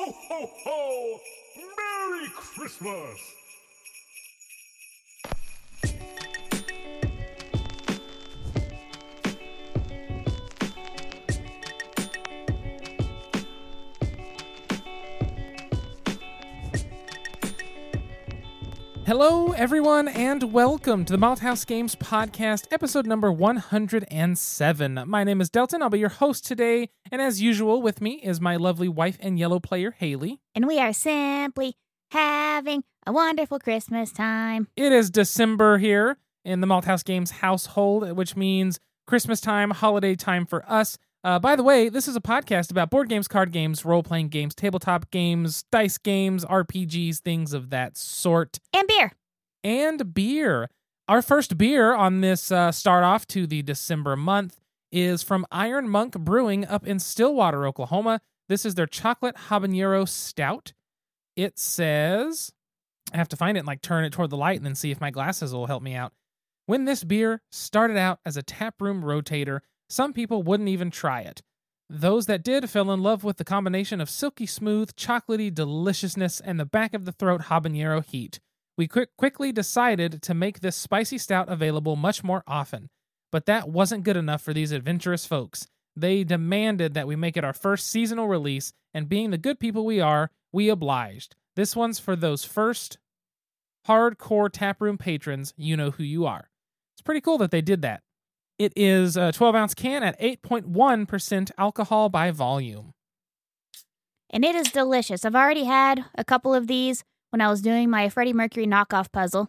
Ho, ho, ho! Merry Christmas! Hello, everyone, and welcome to the Malthouse Games Podcast, episode number 107. My name is Delton. I'll be your host today, and as usual, with me is my lovely wife and yellow player, Haley. and we are simply having a wonderful Christmas time. It is December here in the Malthouse Games household, which means Christmas time, holiday time for us. Uh, by the way, this is a podcast about board games, card games, role playing games, tabletop games, dice games, RPGs, things of that sort. And beer. and beer. Our first beer on this uh, start off to the December month is from Iron Monk Brewing up in Stillwater, Oklahoma. This is their chocolate habanero stout. It says, I have to find it and like turn it toward the light and then see if my glasses will help me out. When this beer started out as a taproom rotator, some people wouldn't even try it. Those that did fell in love with the combination of silky smooth, chocolatey deliciousness and the back of the throat habanero heat. We quick, quickly decided to make this spicy stout available much more often. But that wasn't good enough for these adventurous folks. They demanded that we make it our first seasonal release, and being the good people we are, we obliged. This one's for those first hardcore taproom patrons. You know who you are. It's pretty cool that they did that. It is a 12 ounce can at 8.1% alcohol by volume. And it is delicious. I've already had a couple of these when I was doing my Freddie Mercury knockoff puzzle.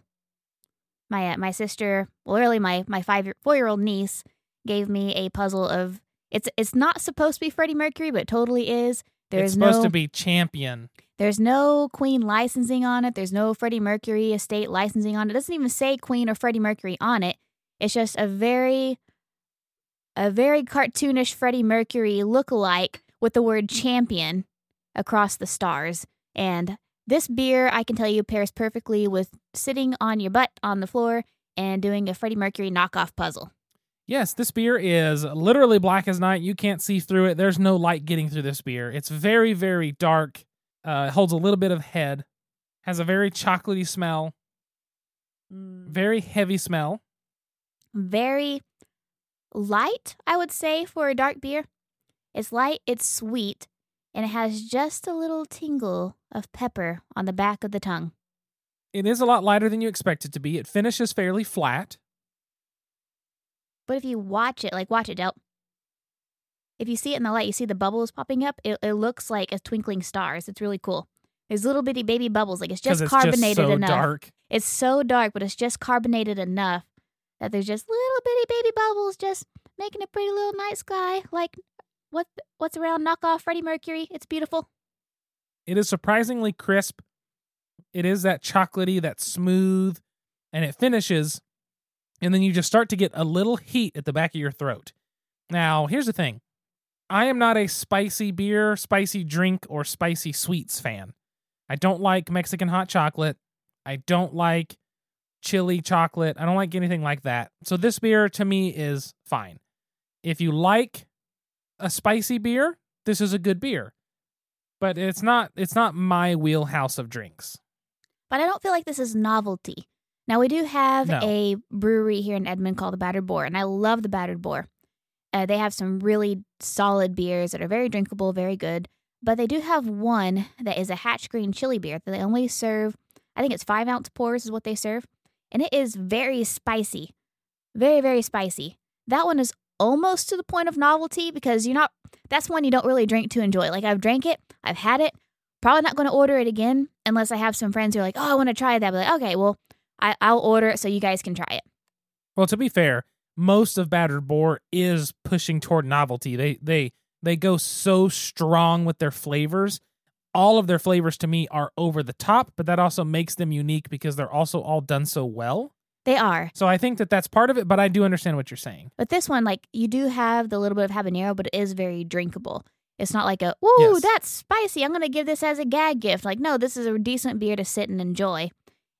My uh, my sister, well, really my my five four year old niece, gave me a puzzle of it's it's not supposed to be Freddie Mercury, but it totally is. There's it's supposed no to be champion. there's no Queen licensing on it. There's no Freddie Mercury estate licensing on it. It doesn't even say Queen or Freddie Mercury on it. It's just a very a very cartoonish Freddie Mercury lookalike with the word champion across the stars. And this beer, I can tell you, pairs perfectly with sitting on your butt on the floor and doing a Freddie Mercury knockoff puzzle. Yes, this beer is literally black as night. You can't see through it. There's no light getting through this beer. It's very, very dark. Uh, it holds a little bit of head. Has a very chocolatey smell. Very heavy smell. Very light, I would say, for a dark beer. It's light, it's sweet, and it has just a little tingle of pepper on the back of the tongue. It is a lot lighter than you expect it to be. It finishes fairly flat. But if you watch it, like watch it, Del. If you see it in the light, you see the bubbles popping up. It, it looks like a twinkling stars. It's really cool. There's little bitty baby bubbles. Like it's just it's carbonated just so enough. dark. It's so dark, but it's just carbonated enough that there's just little bitty baby bubbles just making a pretty little night sky. Like what what's around knockoff Freddie Mercury. It's beautiful. It is surprisingly crisp. It is that chocolatey, that smooth, and it finishes, and then you just start to get a little heat at the back of your throat. Now, here's the thing I am not a spicy beer, spicy drink, or spicy sweets fan. I don't like Mexican hot chocolate. I don't like chili chocolate. I don't like anything like that. So, this beer to me is fine. If you like a spicy beer, this is a good beer but it's not it's not my wheelhouse of drinks. But I don't feel like this is novelty. Now we do have No. a brewery here in Edmond called the Battered Boar, and I love the Battered Boar. Uh, they have some really solid beers that are very drinkable, very good. But they do have one that is a Hatch Green chili beer that they only serve. I think it's five ounce pours is what they serve, and it is very spicy, very very spicy. That one is almost to the point of novelty because you're not. That's one you don't really drink to enjoy. Like I've drank it, I've had it. Probably not going to order it again unless I have some friends who are like, "Oh, I want to try that." But like, okay, well, I, I'll order it so you guys can try it. Well, to be fair, most of Battered Boar is pushing toward novelty. They they they go so strong with their flavors. All of their flavors to me are over the top, but that also makes them unique because they're also all done so well. They are. So I think that that's part of it, but I do understand what you're saying. But this one, like, you do have the little bit of habanero, but it is very drinkable. It's not like a, woo, Yes. that's spicy. I'm going to give this as a gag gift. Like, no, this is a decent beer to sit and enjoy.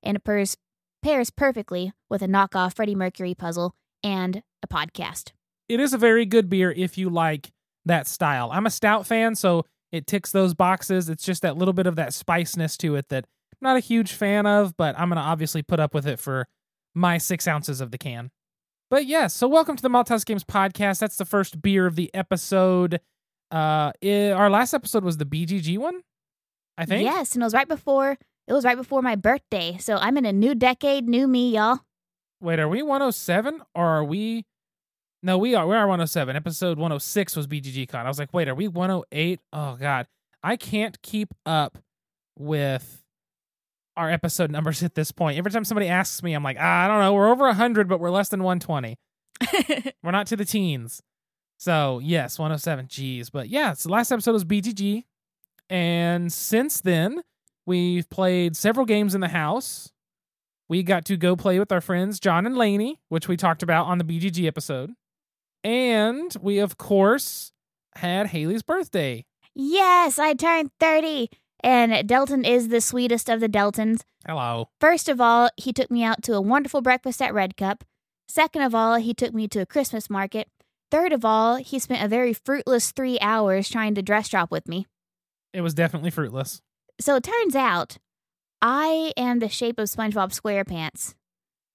And it pairs, pairs perfectly with a knockoff Freddie Mercury puzzle and a podcast. It is a very good beer if you like that style. I'm a stout fan, so It ticks those boxes. It's just that little bit of that spiciness to it that I'm not a huge fan of, but I'm going to obviously put up with it for my six ounces of the can. But yes, so welcome to the Malthouse Games podcast. That's the first beer of the episode. Uh, i- our last episode was the BGG one, I think. Yes, and it was right before it was right before my birthday. So I'm in a new decade, new me, y'all. Wait, are we 107 or are we? No, we are. We are 107. Episode 106 was BGG Con. I was like, wait, are we 108? Oh God, I can't keep up with our episode numbers at this point. Every time somebody asks me, I'm like, ah, I don't know. We're over 100, but we're less than 120. We're not to the teens. So yes, 107. Jeez, but yeah. So last episode was BGG, and since then we've played several games in the house. We got to go play with our friends John and Laney, which we talked about on the BGG episode, and we of course had Haley's birthday. yes, I turned 30, and Delton is the sweetest of the Deltons. Hello. First of all, he took me out to a wonderful breakfast at Red Cup. Second of all, he took me to a Christmas market. Third of all, he spent a very fruitless three hours trying to dress shop with me. It was definitely fruitless. So it turns out I am the shape of SpongeBob SquarePants,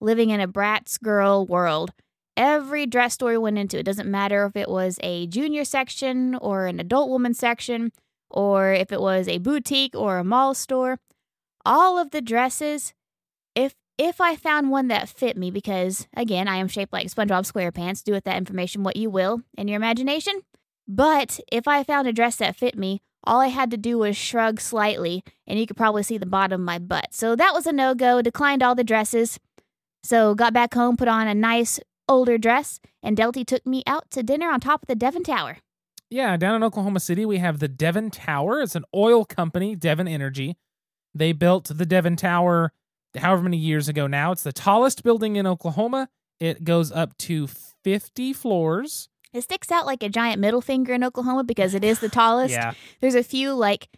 living in a Bratz girl world. Every dress store we went into, it doesn't matter if it was a junior section or an adult woman section, or if it was a boutique or a mall store. All of the dresses, if if I found one that fit me, because again, I am shaped like SpongeBob SquarePants, do with that information what you will in your imagination. But if I found a dress that fit me, all I had to do was shrug slightly, and you could probably see the bottom of my butt. So that was a no go, declined all the dresses. So got back home, put on a nice older dress, and Delty took me out to dinner on top of the Devon Tower. Yeah, down in Oklahoma City, we have the Devon Tower. It's an oil company, Devon Energy. They built the Devon Tower however many years ago now. It's the tallest building in Oklahoma. It goes up to 50 floors. It sticks out like a giant middle finger in Oklahoma because it is the tallest. Yeah. There's a few like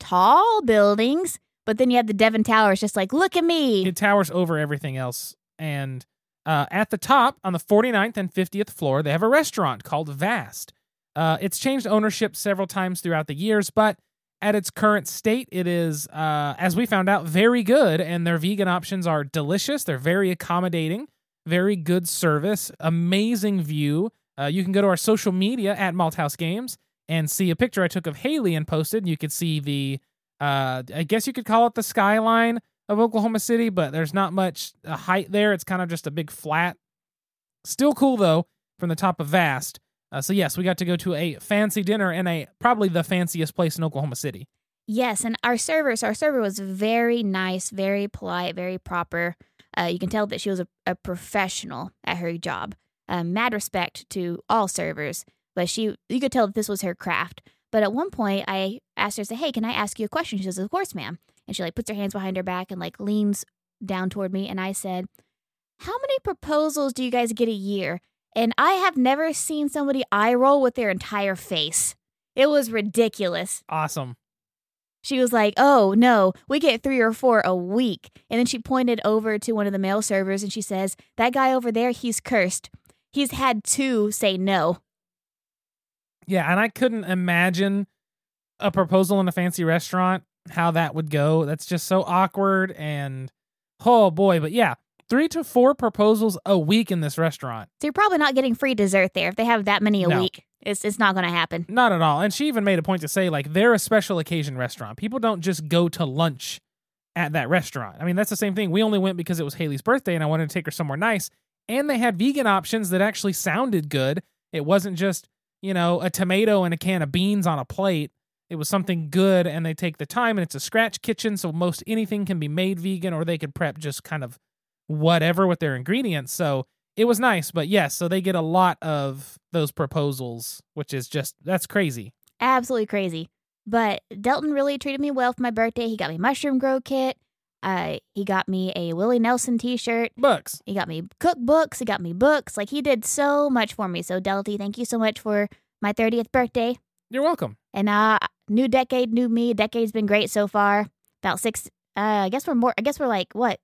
tall buildings, but then you have the Devon Tower. It's just like, look at me. It towers over everything else. And uh, at the top, on the 49th and 50th floor, they have a restaurant called Vast. Uh, it's changed ownership several times throughout the years, but at its current state, it is, uh, as we found out, very good. And their vegan options are delicious. They're very accommodating, very good service, amazing view. Uh, you can go to our social media at Malthouse Games and see a picture I took of Haley and posted. You could see the, uh, I guess you could call it the skyline of Oklahoma City, but there's not much uh, height there. It's kind of just a big flat. Still cool though from the top of Vast. Uh, so yes, we got to go to a fancy dinner in a probably the fanciest place in Oklahoma City. Yes, and our server, so our server was very nice, very polite, very proper. Uh, you can tell that she was a, a professional at her job. Um, mad respect to all servers, but she, you could tell that this was her craft. But at one point, I asked her, "Say, hey, can I ask you a question?" She says, "Of course, ma'am." And she like puts her hands behind her back and like leans down toward me, and I said, "How many proposals do you guys get a year?" And I have never seen somebody eye roll with their entire face. It was ridiculous. Awesome. She was like, Oh, no, we get three or four a week. And then she pointed over to one of the male servers and she says, That guy over there, he's cursed. He's had two say no. Yeah, and I couldn't imagine a proposal in a fancy restaurant how that would go. That's just so awkward and oh boy, but yeah, 3 to 4 proposals a week in this restaurant. So you're probably not getting free dessert there if they have that many a No. week. It's, it's not going to happen. Not at all. And she even made a point to say like they're a special occasion restaurant. People don't just go to lunch at that restaurant. I mean, that's the same thing. We only went because it was Haley's birthday and I wanted to take her somewhere nice. And they had vegan options that actually sounded good. It wasn't just, you know, a tomato and a can of beans on a plate. It was something good and they take the time and it's a scratch kitchen, so most anything can be made vegan or they could prep just kind of whatever with their ingredients. So it was nice, but yes, so they get a lot of those proposals, which is just that's crazy. Absolutely crazy. But Delton really treated me well for my birthday. He got me mushroom grow kit. Uh, he got me a Willie Nelson t shirt. Books. He got me cookbooks. He got me books. Like he did so much for me. So Delty, thank you so much for my 30th birthday. You're welcome. And uh, new decade, new me. Decade's been great so far. About six. Uh, I guess we're more. I guess we're like what,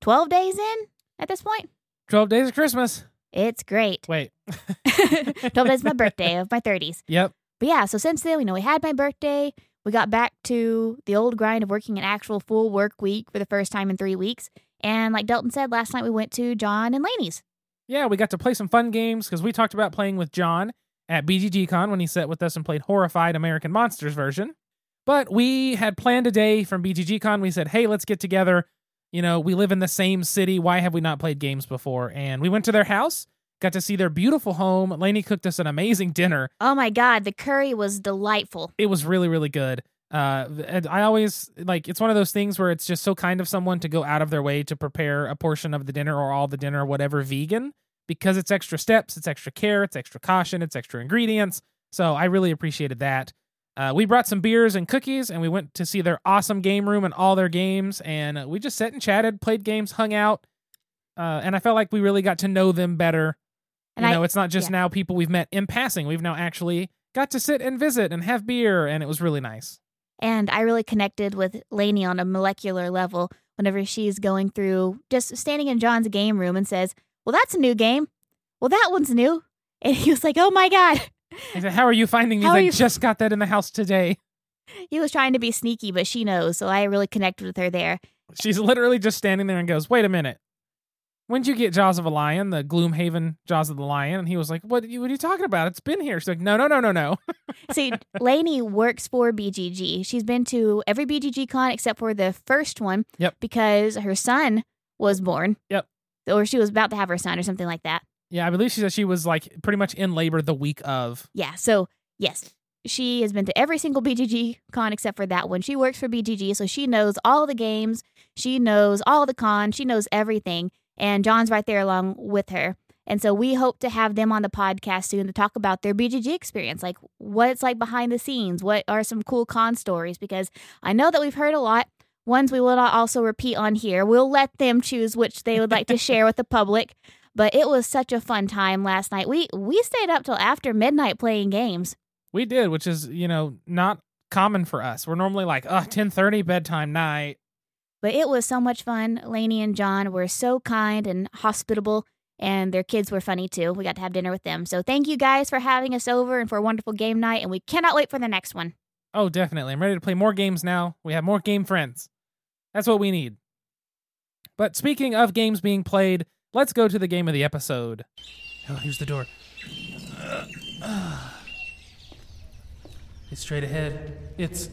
12 days in at this point. 12 days of Christmas. It's great. Wait. 12 days my birthday of my 30s. Yep. But yeah, so since then, you know, we had my birthday. We got back to the old grind of working an actual full work week for the first time in three weeks. And like Delton said, last night we went to John and Laney's. Yeah, we got to play some fun games because we talked about playing with John at BGGCon when he sat with us and played Horrified American Monsters version. But we had planned a day from BGGCon. We said, hey, let's get together. You know, we live in the same city. Why have we not played games before? And we went to their house, got to see their beautiful home. Lainey cooked us an amazing dinner. Oh my God, the curry was delightful. It was really, really good. Uh, and I always like it's one of those things where it's just so kind of someone to go out of their way to prepare a portion of the dinner or all the dinner, whatever vegan, because it's extra steps, it's extra care, it's extra caution, it's extra ingredients. So I really appreciated that. Uh, we brought some beers and cookies, and we went to see their awesome game room and all their games. And we just sat and chatted, played games, hung out, uh, and I felt like we really got to know them better. And you I- know, it's not just yeah. now people we've met in passing. We've now actually got to sit and visit and have beer, and it was really nice. And I really connected with Lainey on a molecular level whenever she's going through just standing in John's game room and says, Well, that's a new game. Well, that one's new. And he was like, Oh my God. Said, "How are you finding these? How are I you- just got that in the house today." He was trying to be sneaky, but she knows. So I really connected with her there. She's literally just standing there and goes, "Wait a minute, when'd you get Jaws of a Lion, the Gloomhaven Jaws of the Lion?" And he was like, "What? What are you talking about? It's been here." She's like, "No, no, no, no, no." See, Lainey works for BGG. She's been to every BGG con except for the first one. Yep. Because her son was born. Yep. Or she was about to have her son or something like that. yeah, I believe she said she was like pretty much in labor the week of. Yeah. So, yes, she has been to every single BGG con except for that one. She works for BGG, so she knows all the games. She knows all the cons. She knows everything. And John's right there along with her. And so we hope to have them on the podcast soon to talk about their BGG experience, like what it's like behind the scenes, what are some cool con stories, because I know that we've heard a lot. Ones we will not also repeat on here. We'll let them choose which they would like to share with the public. But it was such a fun time last night. We we stayed up till after midnight playing games. We did, which is you know not common for us. We're normally like, "Uh, ten thirty bedtime night." But it was so much fun. Lainey and John were so kind and hospitable, and their kids were funny too. We got to have dinner with them. So thank you guys for having us over and for a wonderful game night. And we cannot wait for the next one. Oh, definitely. I'm ready to play more games now. We have more game friends. That's what we need. But speaking of games being played, let's go to the game of the episode. Oh, here's the door. It's straight ahead. It's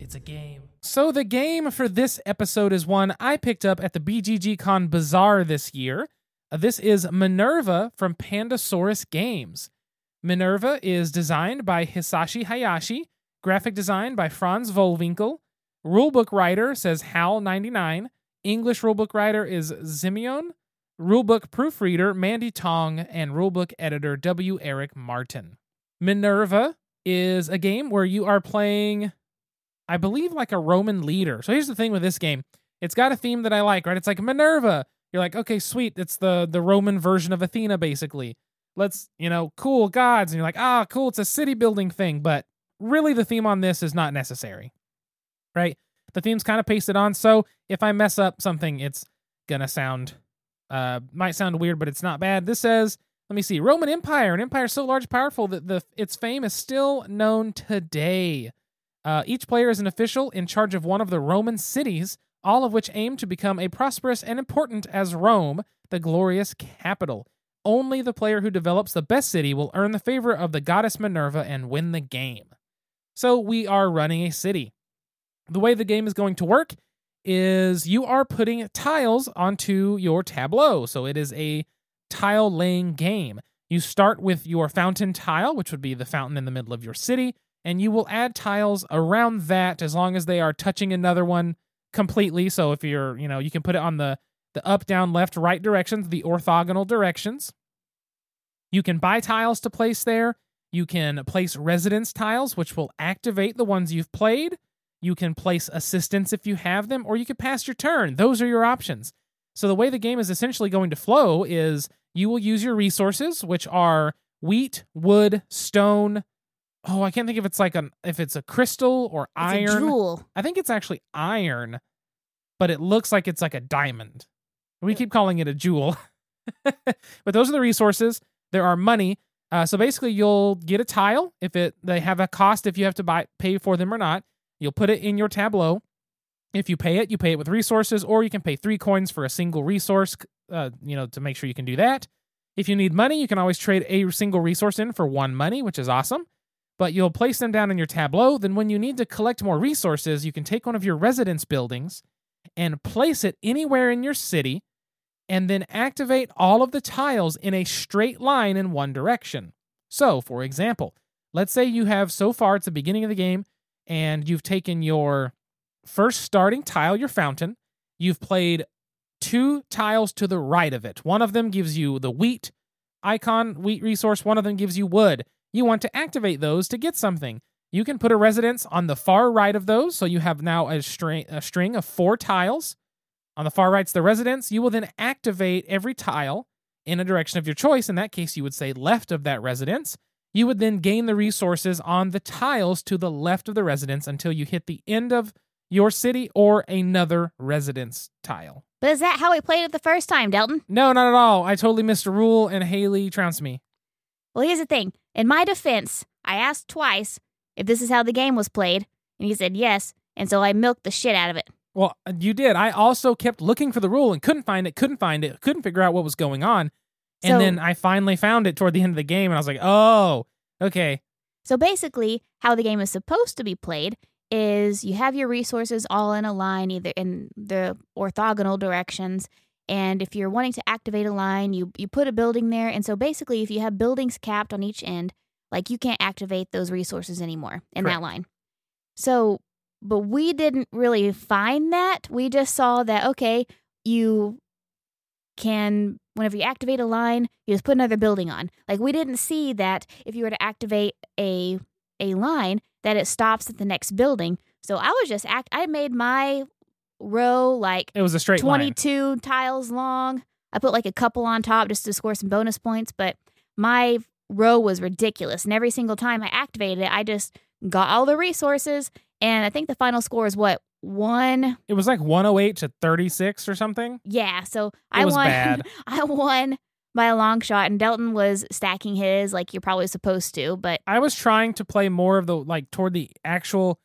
it's a game. So the game for this episode is one I picked up at the BGG Con Bazaar this year. Uh, this is Minerva from Pandasaurus Games. Minerva is designed by Hisashi Hayashi, graphic design by Franz Vohwinkel, rulebook writer says Hal99, English rulebook writer is Simeon, rulebook proofreader Mandy Tong, and rulebook editor W. Eric Martin. Minerva is a game where you are playing, I believe, like a Roman leader. So here's the thing with this game it's got a theme that I like, right? It's like Minerva. You're like, okay, sweet. It's the the Roman version of Athena, basically. Let's, you know, cool gods. And you're like, ah, cool. It's a city building thing. But really, the theme on this is not necessary, right? The theme's kind of pasted on. So if I mess up something, it's gonna sound, uh, might sound weird, but it's not bad. This says, let me see, Roman Empire, an empire so large, powerful that the its fame is still known today. Uh, each player is an official in charge of one of the Roman cities, all of which aim to become a prosperous and important as Rome, the glorious capital. Only the player who develops the best city will earn the favor of the goddess Minerva and win the game. So we are running a city. The way the game is going to work is you are putting tiles onto your tableau. So it is a tile laying game. You start with your fountain tile, which would be the fountain in the middle of your city, and you will add tiles around that as long as they are touching another one completely. So if you're, you know, you can put it on the the up, down, left, right directions, the orthogonal directions. You can buy tiles to place there. You can place residence tiles, which will activate the ones you've played. You can place assistants if you have them, or you can pass your turn. Those are your options. So the way the game is essentially going to flow is you will use your resources, which are wheat, wood, stone. Oh, I can't think if it's like an if it's a crystal or It's iron. a jewel. I think it's actually iron, but it looks like it's like a diamond. We keep calling it a jewel. but those are the resources. There are money. Uh, so basically, you'll get a tile if it they have a cost if you have to buy pay for them or not. You'll put it in your tableau. If you pay it, you pay it with resources, or you can pay three coins for a single resource. Uh, you know, to make sure you can do that. If you need money, you can always trade a single resource in for one money, which is awesome. But you'll place them down in your tableau. Then, when you need to collect more resources, you can take one of your residence buildings and place it anywhere in your city, and then activate all of the tiles in a straight line in one direction. So, for example, let's say you have so far, it's the beginning of the game, and you've taken your first starting tile, your fountain, you've played two tiles to the right of it. One of them gives you the wheat icon, wheat resource, one of them gives you wood. You want to activate those to get something. You can put a residence on the far right of those, so you have now a string a string of four tiles. On the far right's the residence. You will then activate every tile in a direction of your choice. In that case, you would say left of that residence. You would then gain the resources on the tiles to the left of the residence until you hit the end of your city or another residence tile. But is that how we played it the first time, Delton? No, not at all. I totally missed a rule, and Haley trounced me. Well, here's the thing. In my defense, I asked twice if this is how the game was played, and he said yes, and so I milked the shit out of it. Well, uh, you did. I also kept looking for the rule and couldn't find it, couldn't find it, couldn't figure out what was going on. And So- then I finally found it toward the end of the game, and I was like, oh, okay. So basically, how the game is supposed to be played is you have your resources all in a line, either in the orthogonal directions. And if you're wanting to activate a line, you, you put a building there. And so basically, if you have buildings capped on each end, like you can't activate those resources anymore in Correct. that line. So, but we didn't really find that. We just saw that, okay, you can, whenever you activate a line, you just put another building on. Like we didn't see that if you were to activate a a line, that it stops at the next building. So I was just act. I made my row like It was a straight line. 22 tiles long. I put like a couple on top just to score some bonus points, but my row was ridiculous. And every single time I activated it, I just got all the resources. And I think the final score is what? One. It was like 108 to 36 or something. Yeah. So It I won. bad. I won by a long shot, and Delton was stacking his like you're probably supposed to. But I was trying to play more of the like toward the actual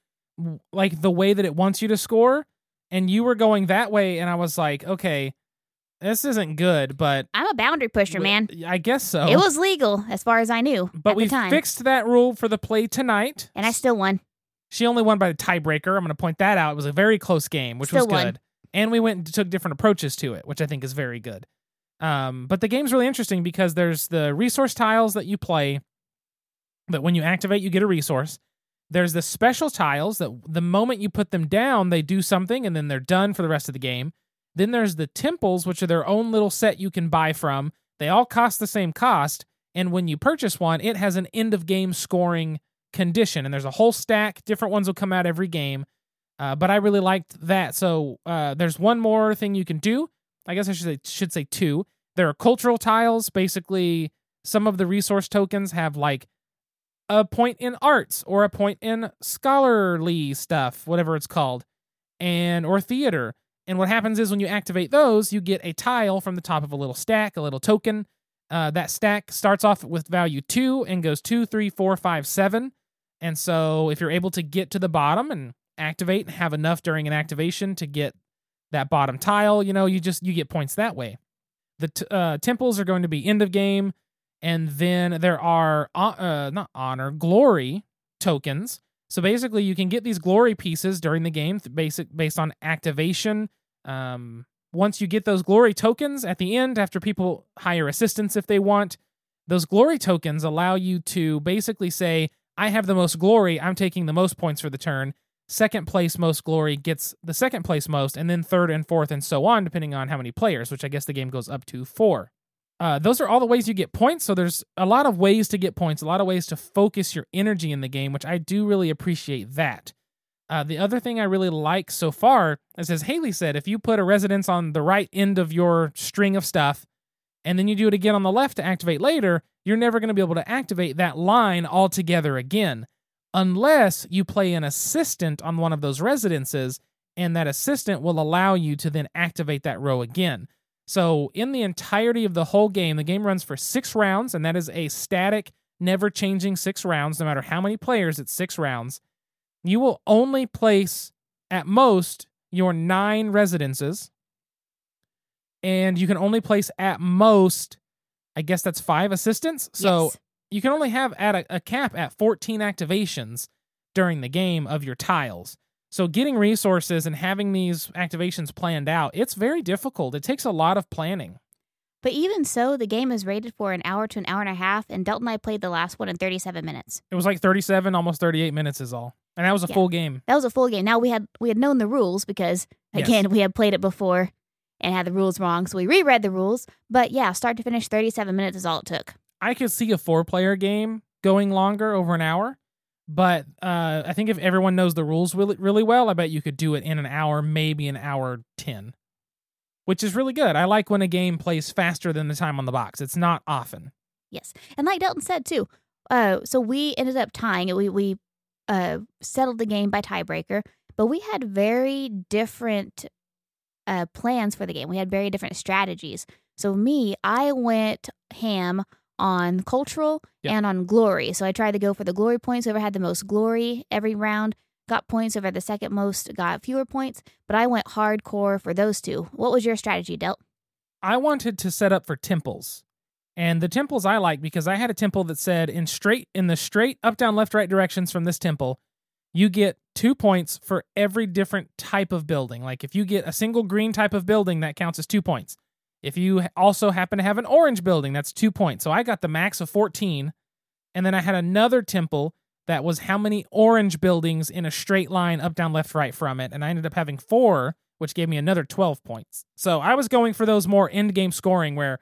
like the way that it wants you to score and you were going that way and I was like, okay, this isn't good, but I'm a boundary pusher, man. I guess so. It was legal as far as I knew but at we the time, fixed that rule for the play tonight. and I still won. She only won by the tiebreaker. I'm going to point that out. It was a very close game, which Still was won. good. And we went and took different approaches to it, which I think is very good. Um, but the game's really interesting because there's the resource tiles that you play that when you activate, you get a resource. There's the special tiles that the moment you put them down, they do something and then they're done for the rest of the game. Then there's the temples, which are their own little set you can buy from. They all cost the same cost. And when you purchase one, it has an end of game scoring condition. And there's a whole stack. Different ones will come out every game. Uh, but I really liked that. So uh, there's one more thing you can do. I guess I should say, should say two. There are cultural tiles. Basically, some of the resource tokens have like a point in arts or a point in scholarly stuff, whatever it's called, and or theater. And what happens is when you activate those, you get a tile from the top of a little stack, a little token. Uh, that stack starts off with value two and goes two, three, four, five, seven. And so if you're able to get to the bottom and activate and have enough during an activation to get that bottom tile, you know, you just you get points that way. The t- uh, temples are going to be end of game, and then there are uh, uh, not honor glory tokens. So basically, you can get these glory pieces during the game, basic based on activation. Um, once you get those glory tokens at the end, after people hire assistants if they want, those glory tokens allow you to basically say, "I have the most glory. I'm taking the most points for the turn." Second place most glory gets the second place most, and then third and fourth and so on, depending on how many players, which I guess the game goes up to four. Uh, those are all the ways you get points. So there's a lot of ways to get points, a lot of ways to focus your energy in the game, which I do really appreciate that. Uh, the other thing I really like so far is, as Haley said, if you put a residence on the right end of your string of stuff, and then you do it again on the left to activate later, you're never going to be able to activate that line altogether again, unless you play an assistant on one of those residences, and that assistant will allow you to then activate that row again. So, in the entirety of the whole game, the game runs for six rounds, and that is a static, never changing six rounds. No matter how many players, it's six rounds. You will only place at most your nine residences, and you can only place at most, I guess that's five assistants. So, Yes. you can only have at a, a cap at 14 activations during the game of your tiles. So getting resources and having these activations planned out, it's very difficult. It takes a lot of planning. But even so, the game is rated for an hour to an hour and a half, and Delton and I played the last one in 37 minutes. It was like 37, almost 38 minutes is all. And that was a Yeah. full game. That was a full game. Now we had we had known the rules because Yes. again we had played it before and had the rules wrong, so we reread the rules. But yeah, start to finish, 37 minutes is all it took. I could see a four player game going longer over an hour. But uh, I think if everyone knows the rules really, really well, I bet you could do it in an hour, maybe an hour 10, which is really good. I like when a game plays faster than the time on the box. It's not often. Yes, and like Delton said too. Uh, so we ended up tying it. We we uh settled the game by tiebreaker, but we had very different uh plans for the game. We had very different strategies. So me, I went ham on cultural Yep. and on glory. So I tried to go for the glory points. Whoever had the most glory every round got points. Whoever had the second most got fewer points. But I went hardcore for those two. What was your strategy, Delt? I wanted to set up for temples. And the temples I like because I had a temple that said in straight in the straight up down left right directions from this temple, you get 2 points for every different type of building. Like if you get a single green type of building that counts as 2 points. If you also happen to have an orange building, that's 2 points. So I got the max of 14 and then I had another temple that was how many orange buildings in a straight line up down left right from it and I ended up having 4 which gave me another 12 points. So I was going for those more end game scoring where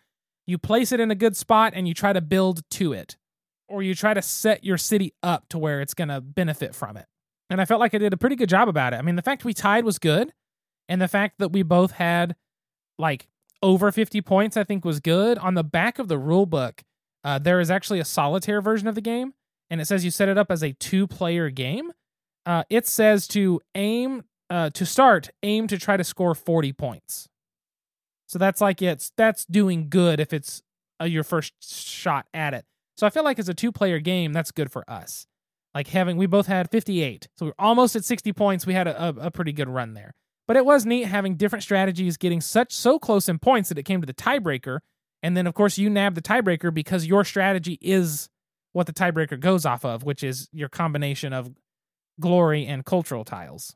you place it in a good spot and you try to build to it, or you try to set your city up to where it's going to benefit from it. And I felt like I did a pretty good job about it. I mean, the fact we tied was good, and the fact that we both had like over 50 points, I think was good. On the back of the rule book, uh, there is actually a solitaire version of the game, and it says you set it up as a two player game. Uh, it says to aim uh, to start, aim to try to score 40 points. So that's like it's that's doing good if it's uh, your first shot at it. So I feel like as a two player game, that's good for us. Like having we both had 58, so we are almost at 60 points. We had a, a, a pretty good run there. But it was neat having different strategies, getting such so close in points that it came to the tiebreaker. And then of course you nabbed the tiebreaker because your strategy is what the tiebreaker goes off of, which is your combination of glory and cultural tiles.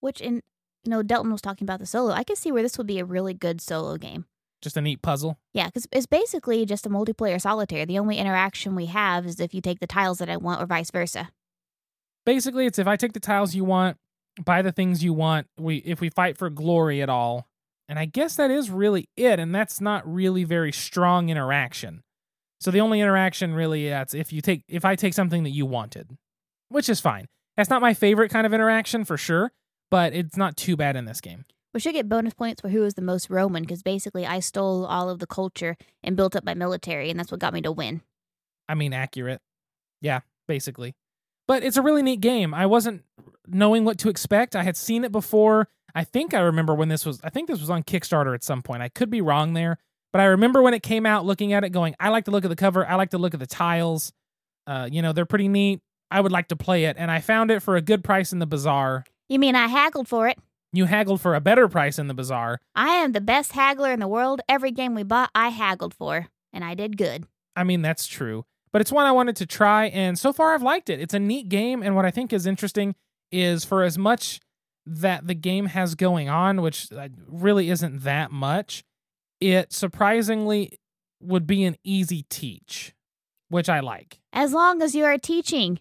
Which in you know Delton was talking about the solo. I could see where this would be a really good solo game. Just a neat puzzle. Yeah, because it's basically just a multiplayer solitaire. The only interaction we have is if you take the tiles that I want, or vice versa. basically it's if I take the tiles you want, buy the things you want, we if we fight for glory at all. And I guess that is really it, and that's not really very strong interaction. So the only interaction really that's if you take if I take something that you wanted, which is fine. That's not my favorite kind of interaction for sure, but it's not too bad in this game. We should get bonus points for who is the most Roman, because basically I stole all of the culture and built up my military, and that's what got me to win. I mean, accurate. Yeah, basically. But it's a really neat game. I wasn't knowing what to expect. I had seen it before. I think I remember when this was, I think this was on Kickstarter at some point. I could be wrong there. But I remember when it came out looking at it going, I like to look at the cover. I like to look at the tiles. Uh, you know, they're pretty neat. I would like to play it. And I found it for a good price in the bazaar. You mean I haggled for it? You haggled for a better price in the bazaar. I am the best haggler in the world. Every game we bought, I haggled for, and I did good. I mean, that's true. But it's one I wanted to try, and so far I've liked it. It's a neat game, and what I think is interesting is for as much that the game has going on, which uh, really isn't that much, it surprisingly would be an easy teach, which I like. As long as you are teaching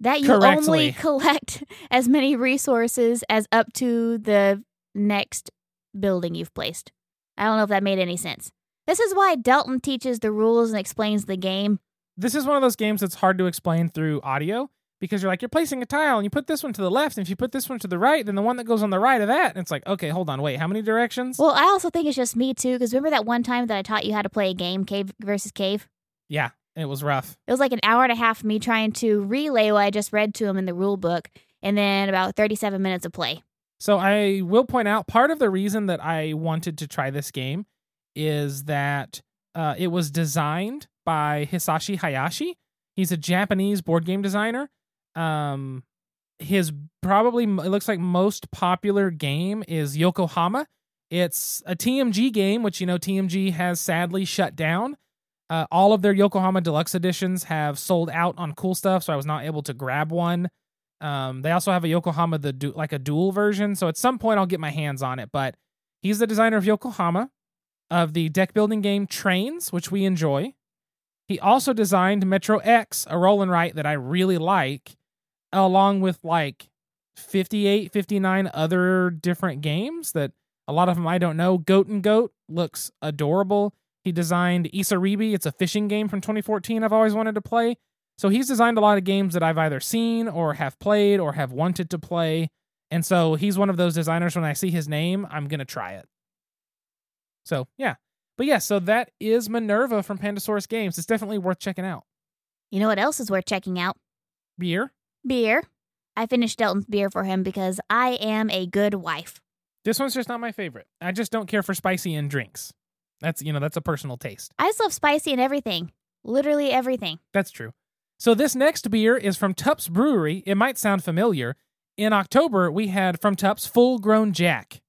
that you Correctly. only collect as many resources as up to the next building you've placed. I don't know if that made any sense. This is why Delton teaches the rules and explains the game. This is one of those games that's hard to explain through audio because you're like, you're placing a tile and you put this one to the left, and if you put this one to the right, then the one that goes on the right of that, and it's like, okay, hold on, wait, how many directions? Well, I also think it's just me too, because remember that one time that I taught you how to play a game, Cave versus Cave? yeah, it was rough. It was like an hour and a half of me trying to relay what I just read to him in the rule book, and then about 37 minutes of play. So I will point out part of the reason that I wanted to try this game is that uh, it was designed by Hisashi Hayashi. He's a Japanese board game designer. Um, his probably it looks like most popular game is Yokohama. It's a TMG game, which you know TMG has sadly shut down. Uh, all of their Yokohama Deluxe editions have sold out on cool stuff, so I was not able to grab one. Um, they also have a Yokohama the du- like a dual version, so at some point I'll get my hands on it. But he's the designer of Yokohama, of the deck building game Trains, which we enjoy. He also designed Metro X, a roll and write that I really like, along with like 58, 59 other different games that a lot of them I don't know. Goat and Goat looks adorable. He designed Isaribi. It's a fishing game from 2014 I've always wanted to play. So he's designed a lot of games that I've either seen or have played or have wanted to play. And so he's one of those designers when I see his name, I'm going to try it. So, yeah. But yeah, so that is Minerva from Pandasaurus Games. It's definitely worth checking out. You know what else is worth checking out? Beer. Beer. I finished Delton's beer for him because I am a good wife. This one's just not my favorite. I just don't care for spicy in drinks. That's, you know, that's a personal taste. I just love spicy and everything. Literally everything. That's true. So this next beer is from Tupps Brewery. It might sound familiar. In October, we had from Tupps Full Grown Jack.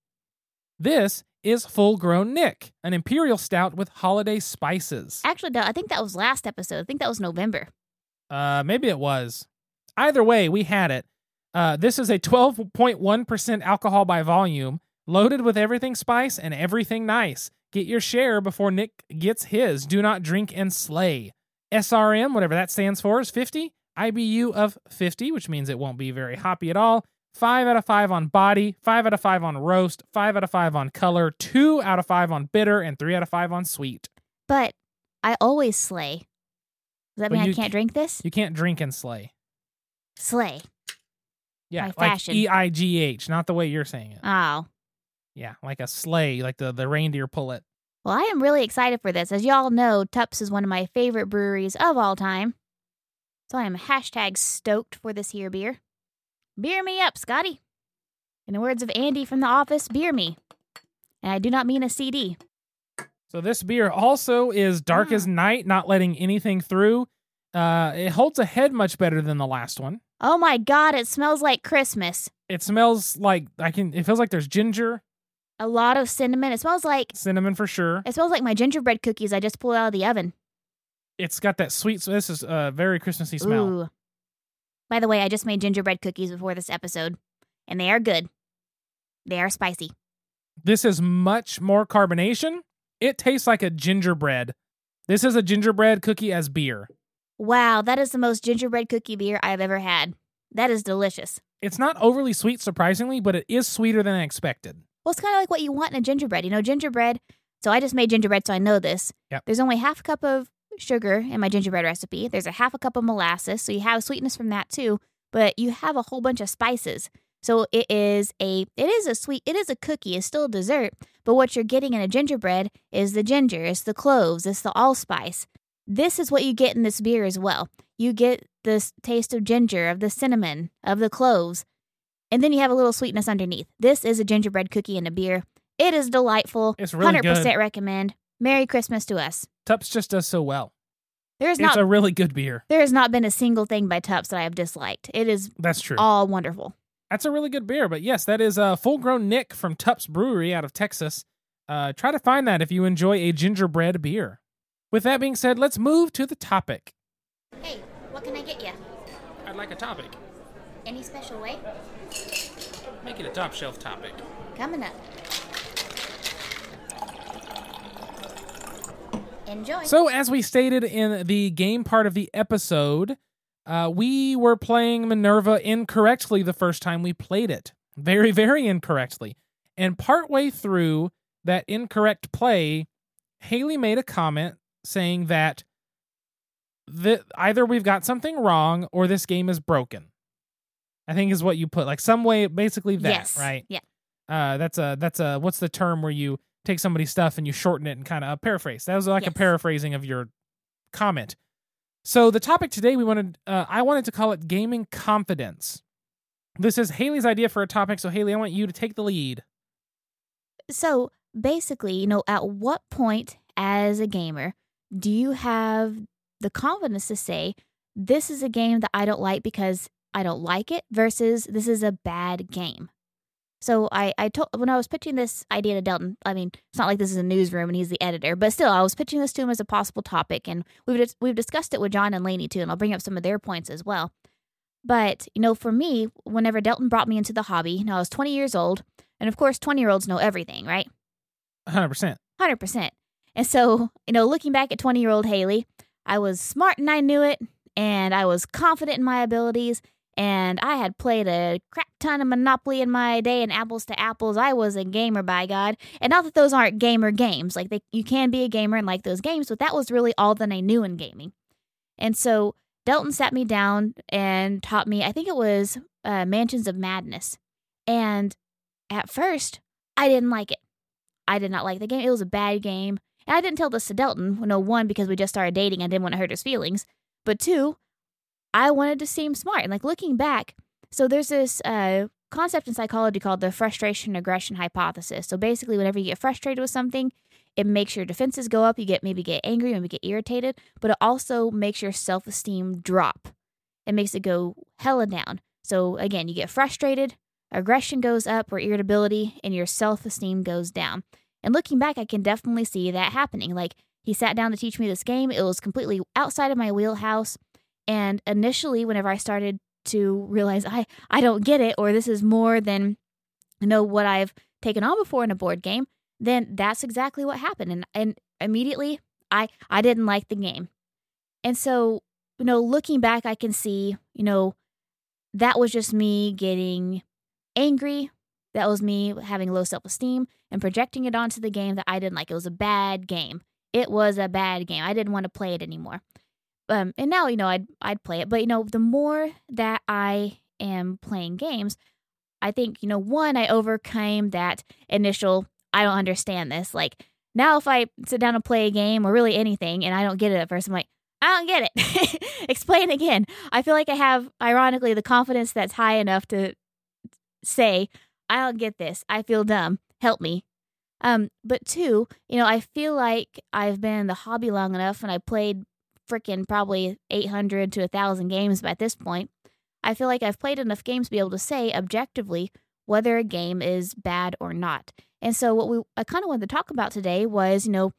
This is Full Grown Nick, an imperial stout with holiday spices. Actually, no, I think that was last episode. I think that was November. Uh, maybe it was. Either way, we had it. Uh, this is a 12.1% alcohol by volume, loaded with everything spice and everything nice. Get your share before Nick gets his. Do not drink and slay. SRM, whatever that stands for, is 50. IBU of 50, which means it won't be very hoppy at all. 5 out of 5 on body, 5 out of 5 on roast, 5 out of 5 on color, 2 out of 5 on bitter, and 3 out of 5 on sweet. But I always slay. Does that Well, mean I you can't drink this? You can't drink and slay. Slay. Yeah, By like fashion. E I G H, not the way you're saying it. Oh. Yeah, like a sleigh, like the, the reindeer pullet. Well, I am really excited for this. As y'all know, Tupps is one of my favorite breweries of all time. So I am hashtag stoked for this here beer. Beer me up, Scotty. In the words of Andy from The Office, beer me. And I do not mean a CD. So this beer also is dark Ah. as night, not letting anything through. Uh, it holds a head much better than the last one. Oh my god, it smells like Christmas. It smells like I can. It feels like there's ginger, A lot of cinnamon. It smells like cinnamon for sure. it smells like my gingerbread cookies I just pulled out of the oven. It's got that sweet. So this is a very Christmassy smell. Ooh. By the way, I just made gingerbread cookies before this episode, and they are good. They are spicy. This is much more carbonation. It tastes like a gingerbread. This is a gingerbread cookie as beer. Wow, that is the most gingerbread cookie beer I've ever had. That is delicious. It's not overly sweet, surprisingly, but it is sweeter than I expected. Well, it's kind of like what you want in a gingerbread. You know, gingerbread. So I just made gingerbread, so I know this. Yep. There's only half a cup of sugar in my gingerbread recipe. There's a half a cup of molasses, so you have sweetness from that too. But you have a whole bunch of spices. So it is a it is a sweet it is a cookie. It's still a dessert. But what you're getting in a gingerbread is the ginger, it's the cloves, it's the allspice. This is what you get in this beer as well. You get this taste of ginger, of the cinnamon, of the cloves, and then you have a little sweetness underneath. This is a gingerbread cookie and a beer. It is delightful. It's really 100% good. recommend. Merry Christmas to us. Tupps just does so well. There is It's not a really good beer. there has not been a single thing by Tupps that I have disliked. It is That's true. all wonderful. That's a really good beer. But yes, that is a full grown Nick from Tupps Brewery out of Texas. Uh, try to find that if you enjoy a gingerbread beer. With that being said, let's move to the topic. Hey, what can I get you? I'd like a topic. Any special way? Make it a top shelf topic. Coming up. Enjoy. So, as we stated in the game part of the episode, uh, we were playing Minerva incorrectly the first time we played it. Very, very incorrectly. And partway through that incorrect play, Haley made a comment saying that that either we've got something wrong or this game is broken. I think is what you put. Like some way, basically that, yes. right? Yeah. Uh, that's a that's a what's the term where you take somebody's stuff and you shorten it and kind of paraphrase. That was like a paraphrasing of your comment. So the topic today we wanted, uh, I wanted to call it gaming confidence. This is Haley's idea for a topic, so Haley, I want you to take the lead. So basically, you know, at what point as a gamer do you have the confidence to say, this is a game that I don't like because I don't like it versus this is a bad game? So I, I told when I was pitching this idea to Delton, I mean, it's not like this is a newsroom and he's the editor, but still, I was pitching this to him as a possible topic, and we've we've discussed it with John and Lainey too, and I'll bring up some of their points as well. But you know, for me, whenever Delton brought me into the hobby, you know, I was 20 years old, and of course, 20 year olds know everything, right? 100%. 100%. And so, you know, looking back at 20 year old Haley, I was smart and I knew it, and I was confident in my abilities, and I had played a crap ton of Monopoly in my day and apples to apples. I was a gamer, by God. And not that those aren't gamer games. Like, they, you can be a gamer and like those games, but that was really all that I knew in gaming. And so, Delton sat me down and taught me, I think it was uh, Mansions of Madness. And at first, I didn't like it. I did not like the game. It was a bad game. And I didn't tell this to Delton. No, one, because we just started dating. I didn't want to hurt his feelings. But two, I wanted to seem smart. And like looking back, so there's this uh, concept in psychology called the frustration aggression hypothesis. So basically, whenever you get frustrated with something, it makes your defenses go up. You get maybe get angry, maybe get irritated, but it also makes your self esteem drop. It makes it go hella down. So again, you get frustrated, aggression goes up or irritability, and your self esteem goes down. And looking back, I can definitely see that happening. Like he sat down to teach me this game. It was completely outside of my wheelhouse. And initially, whenever I started to realize I, I don't get it, or this is more than you know what I've taken on before in a board game, then that's exactly what happened. And and immediately I I didn't like the game. And so, you know, looking back, I can see, you know, that was just me getting angry. That was me having low self esteem and projecting it onto the game that I didn't like. It was a bad game. It was a bad game. I didn't want to play it anymore. Um, and now, you know, I'd I'd play it. But you know, the more that I am playing games, I think, you know, one, I overcame that initial I don't understand this. Like now if I sit down and play a game or really anything and I don't get it at first, I'm like, I don't get it. Explain again. I feel like I have, ironically, the confidence that's high enough to say, I don't get this. I feel dumb. Help me. Um, but two, you know, I feel like I've been in the hobby long enough and I played freaking probably 800 to 1,000 games by this point. I feel like I've played enough games to be able to say objectively whether a game is bad or not. And so, what we I kind of wanted to talk about today was, you know,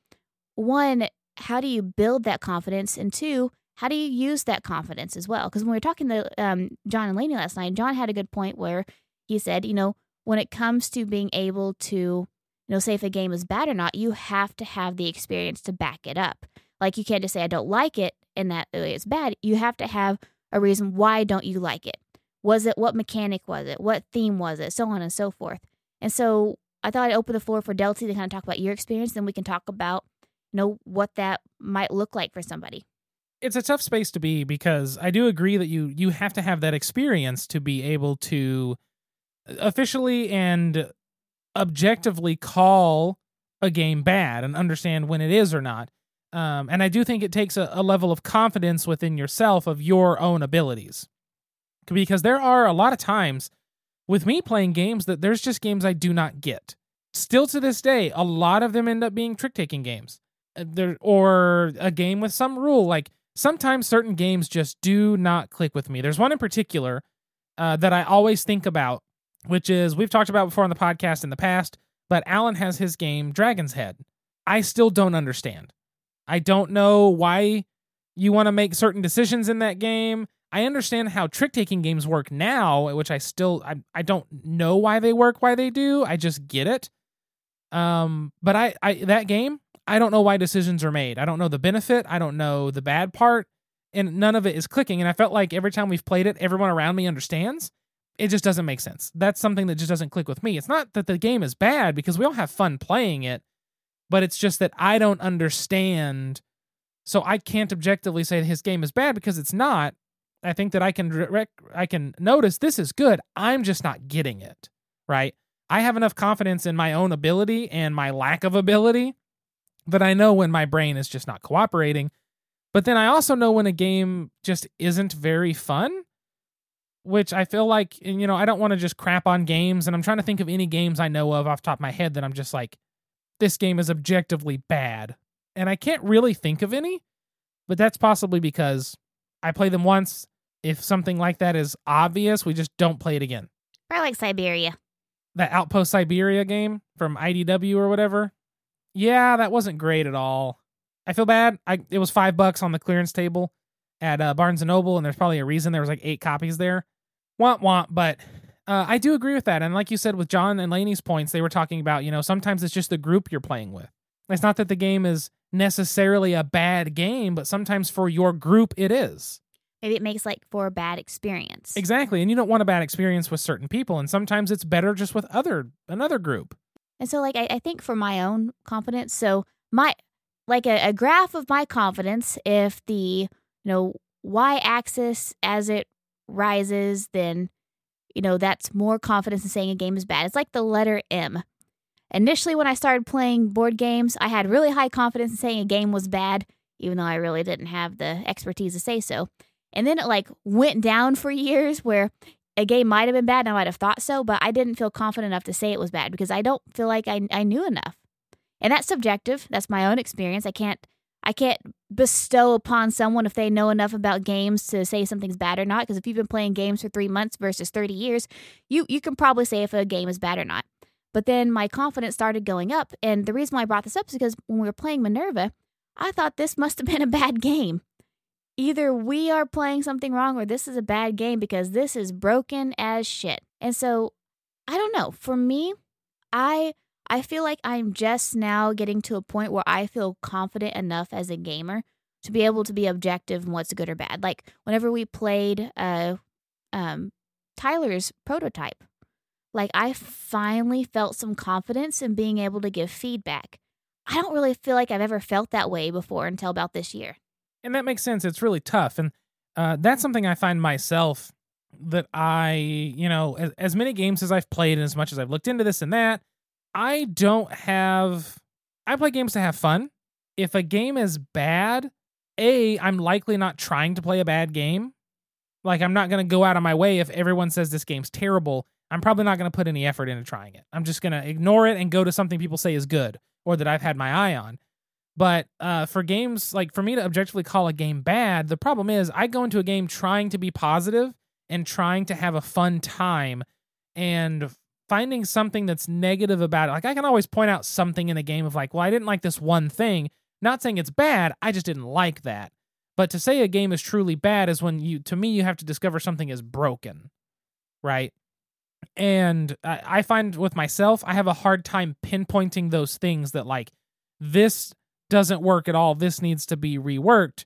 one, how do you build that confidence, and two, how do you use that confidence as well? Because when we were talking to um, John and Lainey last night, John had a good point where he said, you know, when it comes to being able to, you know, say if a game is bad or not, you have to have the experience to back it up. Like you can't just say I don't like it and that uh, it's bad. You have to have a reason why don't you like it. Was it what mechanic was it? What theme was it? So on and so forth. And so I thought I'd open the floor for Delty to kind of talk about your experience, then we can talk about, you know, what that might look like for somebody. It's a tough space to be because I do agree that you you have to have that experience to be able to uh, officially and objectively call a game bad and understand when it is or not. Um, and I do think it takes a, a level of confidence within yourself of your own abilities. Because there are a lot of times with me playing games that there's just games I do not get. Still to this day, a lot of them end up being trick taking games. Uh, there or a game with some rule. Like sometimes certain games just do not click with me. There's one in particular uh, that I always think about, which is we've talked about before on the podcast in the past, but Alan has his game Dragon's Head. I still don't understand. I don't know why you want to make certain decisions in that game. I understand how trick taking games work now, which I still I, I don't know why they work, why they do. I just get it. Um, but I, I that game, I don't know why decisions are made. I don't know the benefit. I don't know the bad part, and none of it is clicking. And I felt like every time we've played it, everyone around me understands. It just doesn't make sense. That's something that just doesn't click with me. It's not that the game is bad because we all have fun playing it but it's just that I don't understand. So I can't objectively say his game is bad because it's not. I think that I can I can notice this is good. I'm just not getting it, right? I have enough confidence in my own ability and my lack of ability that I know when my brain is just not cooperating. But then I also know when a game just isn't very fun. which I feel like, you know, I don't want to just crap on games. And I'm trying to think of any games I know of off top of my head that I'm just like, this game is objectively bad. And I can't really think of any, but that's possibly because I play them once. If something like that is obvious, we just don't play it again. Probably like Siberia. That Outpost Siberia game from IDW or whatever. Yeah, that wasn't great at all. I feel bad. I it was five bucks on the clearance table at uh, Barnes and Noble, and there's probably a reason there was like eight copies there. Want want, but uh, I do agree with that. And like you said with John and Laney's points, they were talking about you know sometimes it's just the group you're playing with. It's not that the game is necessarily a bad game, but sometimes for your group it is. Maybe it makes like for a bad experience. Exactly, and you don't want a bad experience with certain people, and sometimes it's better just with other another group. And so, like, I, I think for my own confidence, so my like a, a graph of my confidence, if the you know y axis as it rises, then you know that's more confidence in saying a game is bad. It's like the letter M. Initially, when I started playing board games, I had really high confidence in saying a game was bad, even though I really didn't have the expertise to say so. And then it like went down for years where a game might have been bad and I might have thought so, but I didn't feel confident enough to say it was bad because I don't feel like I, I knew enough. And that's subjective. That's my own experience. I can't I can't bestow upon someone if they know enough about games to say something's bad or not. Because if you've been playing games for three months versus 30 years, you, you can probably say if a game is bad or not. But then my confidence started going up. And the reason why I brought this up is because when we were playing Minerva, I thought this must have been a bad game. Either we are playing something wrong or this is a bad game because this is broken as shit. And so I don't know. For me, I I feel like I'm just now getting to a point where I feel confident enough as a gamer to be able to be objective in what's good or bad. Like whenever we played uh um Tyler's prototype, like I finally felt some confidence in being able to give feedback. I don't really feel like I've ever felt that way before until about this year. And that makes sense. It's really tough. And uh, that's something I find myself that I, you know, as, as many games as I've played and as much as I've looked into this and that, I don't have. I play games to have fun. If a game is bad, A, I'm likely not trying to play a bad game. Like, I'm not going to go out of my way if everyone says this game's terrible. I'm probably not going to put any effort into trying it. I'm just going to ignore it and go to something people say is good or that I've had my eye on. But uh, for games, like for me to objectively call a game bad, the problem is I go into a game trying to be positive and trying to have a fun time. And finding something that's negative about it. Like I can always point out something in a game of like, well, I didn't like this one thing. Not saying it's bad, I just didn't like that. But to say a game is truly bad is when you to me you have to discover something is broken. Right? And I, I find with myself, I have a hard time pinpointing those things that like this doesn't work at all. This needs to be reworked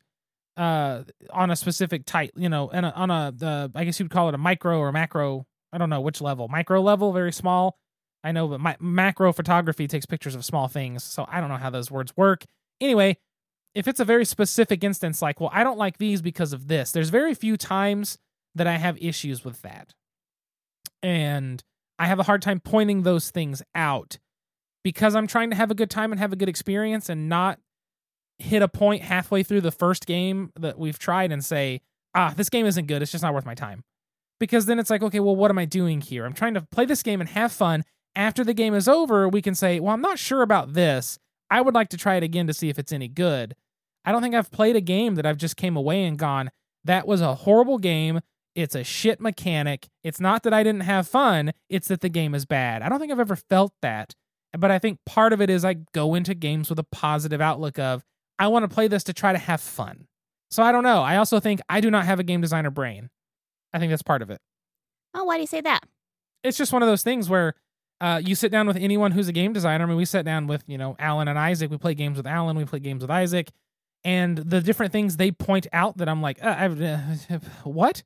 uh on a specific type, you know, and on a uh, I guess you'd call it a micro or macro I don't know which level. Micro level, very small. I know, but my macro photography takes pictures of small things, so I don't know how those words work. Anyway, if it's a very specific instance, like, well, I don't like these because of this, there's very few times that I have issues with that. And I have a hard time pointing those things out because I'm trying to have a good time and have a good experience and not hit a point halfway through the first game that we've tried and say, ah, this game isn't good. It's just not worth my time because then it's like, okay, well, what am I doing here? I'm trying to play this game and have fun. After the game is over, we can say, well, I'm not sure about this. I would like to try it again to see if it's any good. I don't think I've played a game that I've just came away and gone, that was a horrible game. It's a shit mechanic. It's not that I didn't have fun, it's that the game is bad. I don't think I've ever felt that. But I think part of it is I go into games with a positive outlook of, I want to play this to try to have fun. So I don't know. I also think I do not have a game designer brain. I think that's part of it. Oh, why do you say that? It's just one of those things where uh, you sit down with anyone who's a game designer. I mean, we sat down with you know Alan and Isaac. We play games with Alan. We play games with Isaac, and the different things they point out that I'm like, uh, uh, what?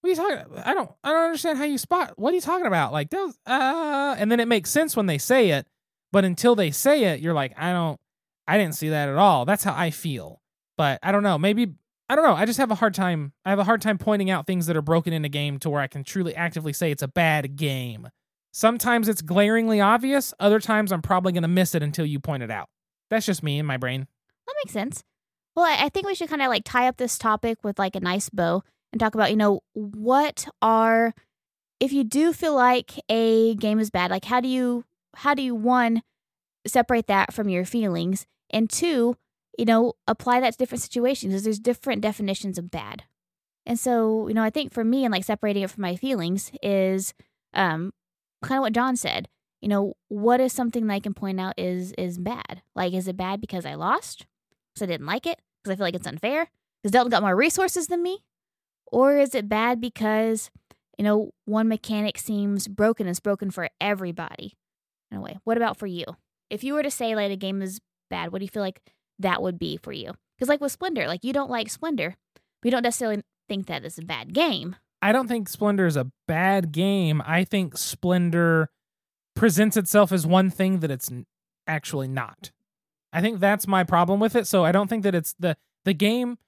What are you talking? I don't. I don't understand how you spot. What are you talking about? Like those. Uh, and then it makes sense when they say it, but until they say it, you're like, I don't. I didn't see that at all. That's how I feel. But I don't know. Maybe I don't know. I just have a hard time. I have a hard time pointing out things that are broken in a game to where I can truly actively say it's a bad game. Sometimes it's glaringly obvious. Other times I'm probably going to miss it until you point it out. That's just me in my brain. That makes sense. Well, I, I think we should kind of like tie up this topic with like a nice bow and talk about, you know, what are if you do feel like a game is bad, like how do you how do you one separate that from your feelings and two, you know, apply that to different situations because there's different definitions of bad. And so, you know, I think for me and like separating it from my feelings is um kind of what John said. You know, what is something that I can point out is is bad? Like is it bad because I lost? Because I didn't like it? Because I feel like it's unfair? Because Delton got more resources than me? Or is it bad because, you know, one mechanic seems broken, it's broken for everybody in a way? What about for you? If you were to say like a game is bad, what do you feel like that would be for you? Because like with Splendor, like you don't like Splendor, you don't necessarily think that it's a bad game. I don't think Splendor is a bad game. I think Splendor presents itself as one thing that it's actually not. I think that's my problem with it. So I don't think that it's the the game.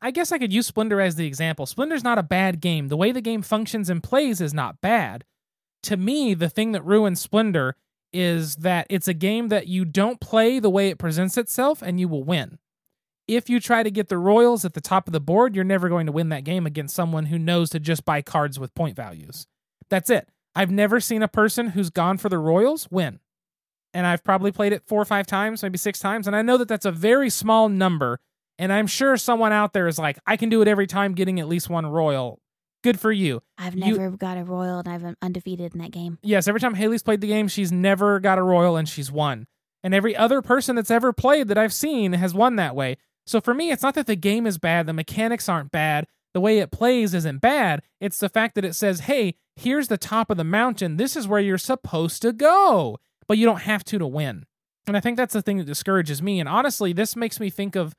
I guess I could use Splendor as the example. Splendor's not a bad game. The way the game functions and plays is not bad. To me, the thing that ruins Splendor is that it's a game that you don't play the way it presents itself and you will win. If you try to get the royals at the top of the board, you're never going to win that game against someone who knows to just buy cards with point values. That's it. I've never seen a person who's gone for the royals win. And I've probably played it four or five times, maybe six times. And I know that that's a very small number. And I'm sure someone out there is like, I can do it every time getting at least one royal. Good for you. I've You- never got a royal and I've been undefeated in that game. Yes, every time Haley's played the game, she's never got a royal and she's won. And every other person that's ever played that I've seen has won that way. So for me, it's not that the game is bad, the mechanics aren't bad, the way it plays isn't bad. It's the fact that it says, hey, here's the top of the mountain. This is where you're supposed to go, but you don't have to to win. And I think that's the thing that discourages me. And honestly, this makes me think of,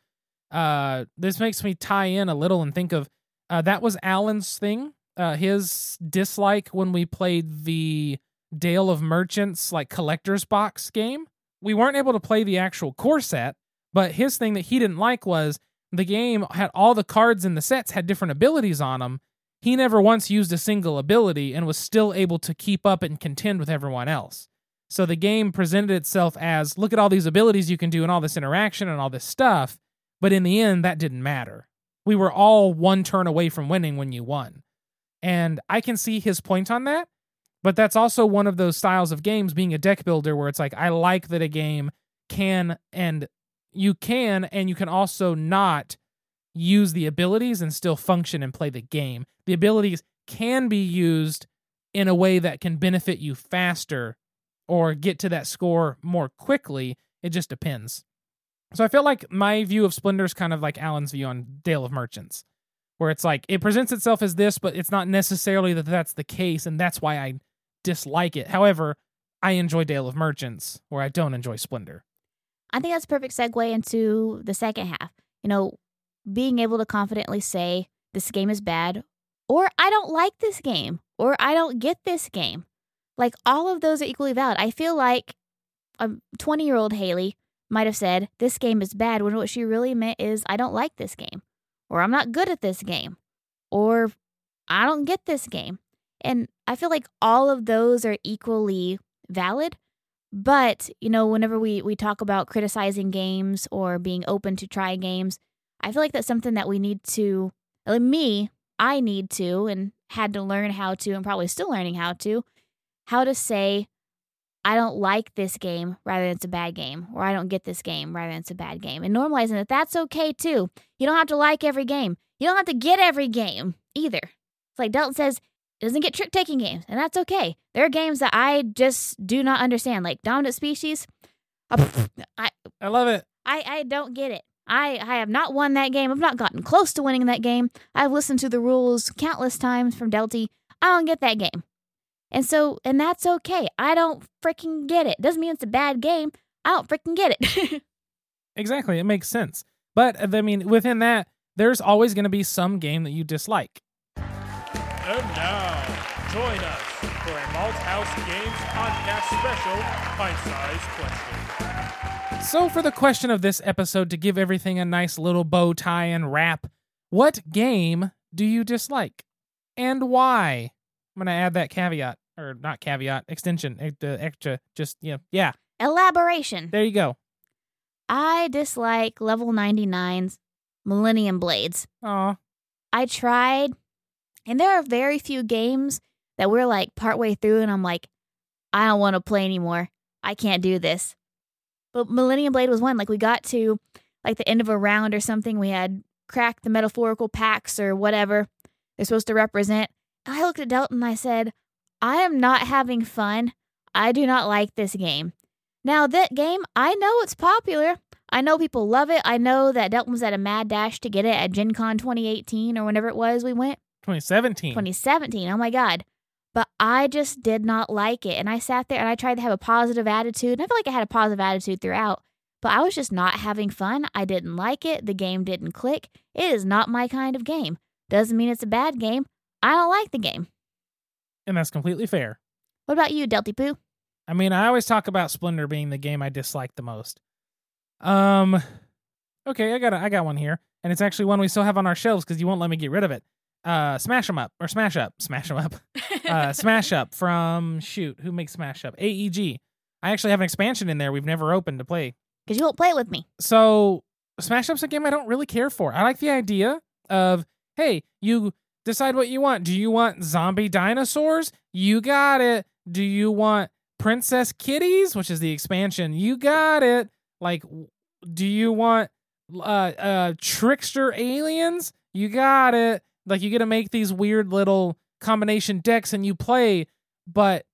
uh, this makes me tie in a little and think of, uh, that was Alan's thing, uh, his dislike when we played the Dale of Merchants like collector's box game. We weren't able to play the actual core set, but his thing that he didn't like was the game had all the cards in the sets had different abilities on them. He never once used a single ability and was still able to keep up and contend with everyone else. So the game presented itself as look at all these abilities you can do and all this interaction and all this stuff, but in the end that didn't matter. We were all one turn away from winning when you won. And I can see his point on that, but that's also one of those styles of games being a deck builder where it's like I like that a game can and you can and you can also not use the abilities and still function and play the game. The abilities can be used in a way that can benefit you faster or get to that score more quickly. It just depends. So I feel like my view of Splendor is kind of like Alan's view on Dale of Merchants, where it's like it presents itself as this, but it's not necessarily that that's the case, and that's why I dislike it. However, I enjoy Dale of Merchants, where I don't enjoy Splendor. I think that's a perfect segue into the second half. You know, being able to confidently say, this game is bad, or I don't like this game, or I don't get this game. Like, all of those are equally valid. I feel like a 20 year old Haley might have said, this game is bad, when what she really meant is, I don't like this game, or I'm not good at this game, or I don't get this game. And I feel like all of those are equally valid. But, you know, whenever we, we talk about criticizing games or being open to try games, I feel like that's something that we need to, me, I need to, and had to learn how to, and probably still learning how to, how to say, I don't like this game rather than it's a bad game, or I don't get this game rather than it's a bad game. And normalizing that that's okay too. You don't have to like every game. You don't have to get every game either. It's like Delton says, it doesn't get trick taking games, and that's okay. There are games that I just do not understand, like Dominant Species. uh, I I love it. I, I don't get it. I, I have not won that game. I've not gotten close to winning that game. I've listened to the rules countless times from Delty. I don't get that game. And so, and that's okay. I don't freaking get it. Doesn't mean it's a bad game. I don't freaking get it. Exactly. It makes sense. But uh, I mean, within that, there's always going to be some game that you dislike. And now, join us for a Malthaus Games podcast special, Pint Size Question. So, for the question of this episode, to give everything a nice little bow tie and wrap, what game do you dislike? And why? I'm going to add that caveat, or not caveat, extension, eh, the extra, just, yeah, yeah, Elaboration. there you go. I dislike level 99's Millennium Blades. Aw, I tried And there are very few games that we're like partway through and I'm like, I don't want to play anymore. I can't do this. But Millennium Blade was one. Like we got to like the end of a round or something. We had cracked the metaphorical packs or whatever they're supposed to represent. I looked at Delton and I said, I am not having fun. I do not like this game. Now, that game, I know it's popular. I know people love it. I know that Delton was at a mad dash to get it at Gen Con 2018 or whenever it was we went. 2017. 2017. Oh my God. But I just did not like it. And I sat there and I tried to have a positive attitude. And I feel like I had a positive attitude throughout. But I was just not having fun. I didn't like it. The game didn't click. It is not my kind of game. Doesn't mean it's a bad game. I don't like the game. And that's completely fair. What about you, Delty Poo? I mean, I always talk about Splendor being the game I dislike the most. Um, okay, I got a, I got one here, and it's actually one we still have on our shelves because you won't let me get rid of it. Uh, Smash 'em up or Smash Up, Smash 'em up, uh, Smash Up from shoot, who makes Smash Up? AEG. I actually have an expansion in there we've never opened to play. Because you won't play it with me. So Smash Up's a game I don't really care for. I like the idea of hey, you decide what you want. Do you want zombie dinosaurs? You got it. Do you want Princess Kitties, which is the expansion? You got it. Like, do you want uh uh trickster aliens? You got it. Like you get to make these weird little combination decks and you play, but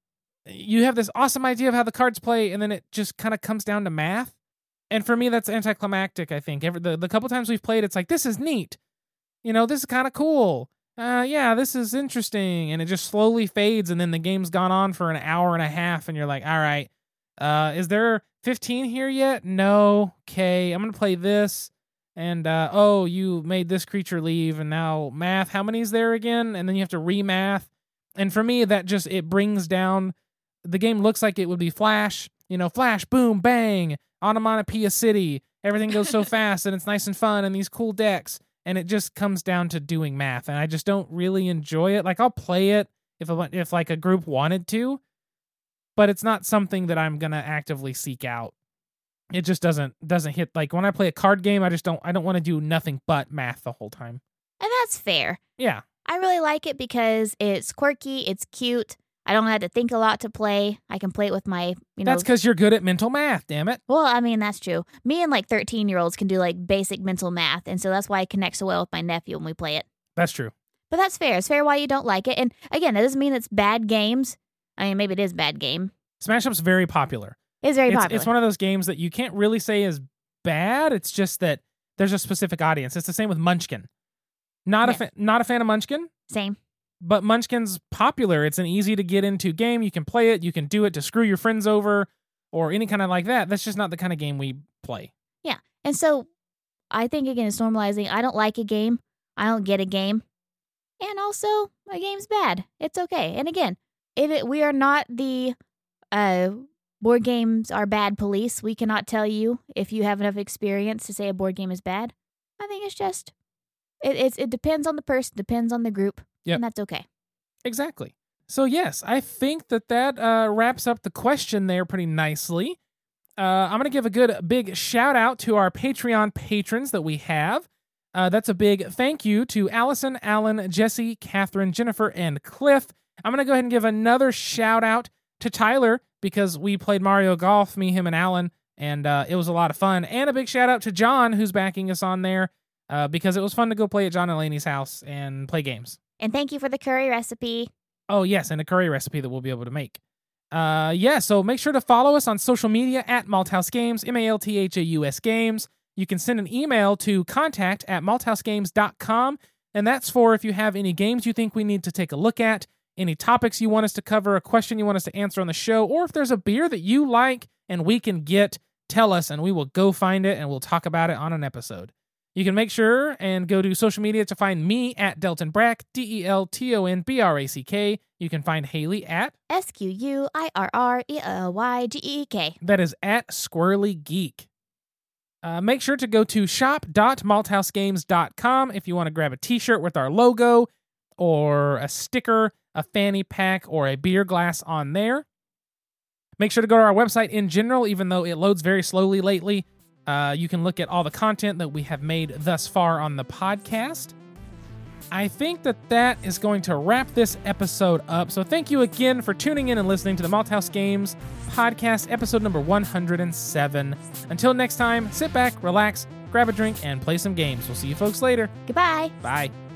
you have this awesome idea of how the cards play, and then it just kind of comes down to math. And for me, that's anticlimactic. I think every the, the couple times we've played, it's like this is neat, you know, this is kind of cool. Uh, yeah, this is interesting, and it just slowly fades, and then the game's gone on for an hour and a half, and you're like, all right, uh, is there 15 here yet? No. Okay, I'm gonna play this and uh, oh, you made this creature leave, and now math. How many is there again? And then you have to remath. And for me, that just it brings down. The game looks like it would be Flash, you know, Flash, boom, bang, onomatopoeia city. Everything goes so fast, and it's nice and fun, and these cool decks. And it just comes down to doing math, and I just don't really enjoy it. Like I'll play it if a, if like a group wanted to, but it's not something that I'm gonna actively seek out it just doesn't doesn't hit like when I play a card game, I just don't I don't want to do nothing but math the whole time. And that's fair. Yeah. I really like it because it's quirky, it's cute. I don't have to think a lot to play. I can play it with my, you know. That's because you're good at mental math, damn it. Well, I mean, that's true. Me and like 13 year olds can do like basic mental math. And so that's why I connect so well with my nephew when we play it. That's true. But that's fair. It's fair why you don't like it. And again, that doesn't mean it's bad games. I mean, maybe it is bad game. Smash Up's very popular. It's very it's, popular. It's one of those games that you can't really say is bad. It's just that there's a specific audience. It's the same with Munchkin. Not Yeah. a fa- not a fan of Munchkin, Same. But Munchkin's popular. It's an easy to get into game. You can play it. You can do it to screw your friends over or any kind of like that. That's just not the kind of game we play. Yeah. And so I think again it's normalizing. I don't like a game. I don't get a game. And also a game's bad. It's okay. And again, if it, we are not the uh board games are bad police, we cannot tell you if you have enough experience to say a board game is bad. I think it's just it it's, it depends on the person, depends on the group. Yep. And that's okay. Exactly. So yes, I think that that uh, wraps up the question there pretty nicely. Uh, I'm gonna give a good big shout out to our Patreon patrons that we have. Uh, that's a big thank you to Allison, Alan, Jesse, Catherine, Jennifer, and Cliff. I'm gonna go ahead and give another shout out to Tyler because we played Mario Golf, me, him, and Alan, and uh, it was a lot of fun. And a big shout out to John who's backing us on there uh, because it was fun to go play at John and Laney's house and play games. And thank you for the curry recipe. Oh, yes, and a curry recipe that we'll be able to make. Uh, yeah, so make sure to follow us on social media at Malthaus Games, M A L T H A U S Games. You can send an email to contact at malthausgames.com, and that's for if you have any games you think we need to take a look at, any topics you want us to cover, a question you want us to answer on the show, or if there's a beer that you like and we can get, tell us, and we will go find it and we'll talk about it on an episode. You can make sure and go to social media to find me at Delton Brack, D E L T O N B R A C K. You can find Haley at, S Q U I R R E L Y G E E K. that is at Squirrely Geek. Uh, make sure to go to shop.malthausgames.com if you want to grab a t shirt with our logo or a sticker, a fanny pack, or a beer glass on there. Make sure to go to our website in general, even though it loads very slowly lately. Uh, you can look at all the content that we have made thus far on the podcast. I think that that is going to wrap this episode up. So thank you again for tuning in and listening to the Malthaus Games podcast, episode number 107. Until next time, sit back, relax, grab a drink, and play some games. We'll see you folks later. Goodbye. Bye.